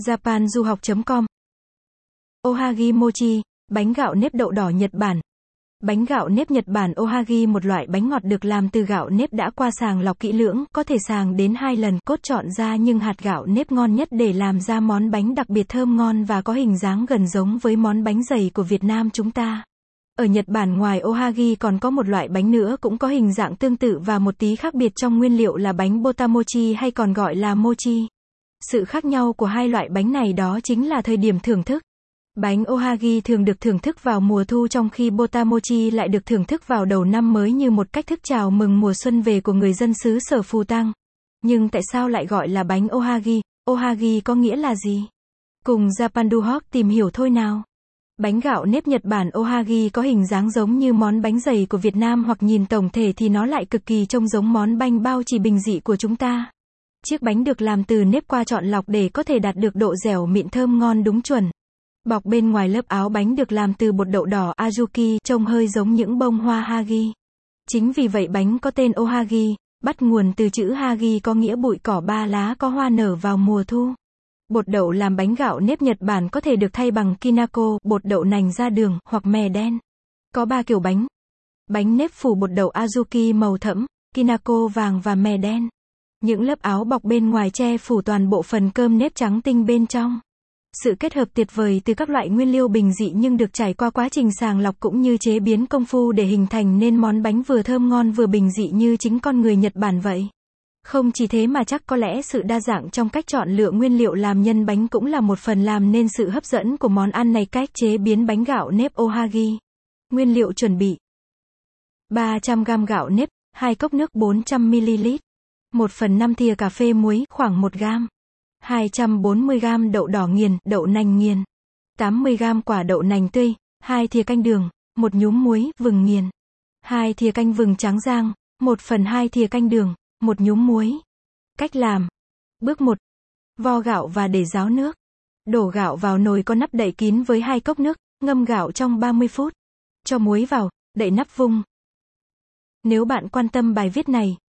japanduhoc.com Ohagi mochi, bánh gạo nếp đậu đỏ Nhật Bản. Bánh gạo nếp Nhật Bản Ohagi một loại bánh ngọt được làm từ gạo nếp đã qua sàng lọc kỹ lưỡng, có thể sàng đến hai lần, cốt chọn ra nhưng hạt gạo nếp ngon nhất để làm ra món bánh đặc biệt thơm ngon và có hình dáng gần giống với món bánh dày của Việt Nam chúng ta. Ở Nhật Bản ngoài Ohagi còn có một loại bánh nữa cũng có hình dạng tương tự và một tí khác biệt trong nguyên liệu là bánh botamochi hay còn gọi là mochi. Sự khác nhau của hai loại bánh này đó chính là thời điểm thưởng thức. Bánh Ohagi thường được thưởng thức vào mùa thu trong khi Botamochi lại được thưởng thức vào đầu năm mới như một cách thức chào mừng mùa xuân về của người dân xứ sở Phù Tăng. Nhưng tại sao lại gọi là bánh Ohagi? Ohagi có nghĩa là gì? Cùng Japan Duhok tìm hiểu thôi nào. Bánh gạo nếp Nhật Bản Ohagi có hình dáng giống như món bánh dày của Việt Nam hoặc nhìn tổng thể thì nó lại cực kỳ trông giống món bánh bao chỉ bình dị của chúng ta. Chiếc bánh được làm từ nếp qua chọn lọc để có thể đạt được độ dẻo mịn thơm ngon đúng chuẩn. Bọc bên ngoài lớp áo bánh được làm từ bột đậu đỏ Azuki, trông hơi giống những bông hoa Hagi. Chính vì vậy bánh có tên Ohagi, bắt nguồn từ chữ Hagi có nghĩa bụi cỏ ba lá có hoa nở vào mùa thu. Bột đậu làm bánh gạo nếp Nhật Bản có thể được thay bằng kinako, bột đậu nành ra đường, hoặc mè đen. Có ba kiểu bánh. Bánh nếp phủ bột đậu Azuki màu thẫm, kinako vàng và mè đen. Những lớp áo bọc bên ngoài che phủ toàn bộ phần cơm nếp trắng tinh bên trong. Sự kết hợp tuyệt vời từ các loại nguyên liệu bình dị nhưng được trải qua quá trình sàng lọc cũng như chế biến công phu để hình thành nên món bánh vừa thơm ngon vừa bình dị như chính con người Nhật Bản vậy. Không chỉ thế mà chắc có lẽ sự đa dạng trong cách chọn lựa nguyên liệu làm nhân bánh cũng là một phần làm nên sự hấp dẫn của món ăn này cách chế biến bánh gạo nếp Ohagi. Nguyên liệu chuẩn bị 300g gạo nếp, 2 cốc nước 400ml, 1 phần 5 thìa cà phê muối khoảng 1 gam. 240 gam đậu đỏ nghiền, đậu nành nghiền. 80 gam quả đậu nành tươi, 2 thìa canh đường, 1 nhúm muối, vừng nghiền. 2 thìa canh vừng trắng rang, 1 phần 2 thìa canh đường, 1 nhúm muối. Cách làm. Bước 1. Vo gạo và để ráo nước. Đổ gạo vào nồi có nắp đậy kín với hai cốc nước, ngâm gạo trong 30 phút. Cho muối vào, đậy nắp vung. Nếu bạn quan tâm bài viết này,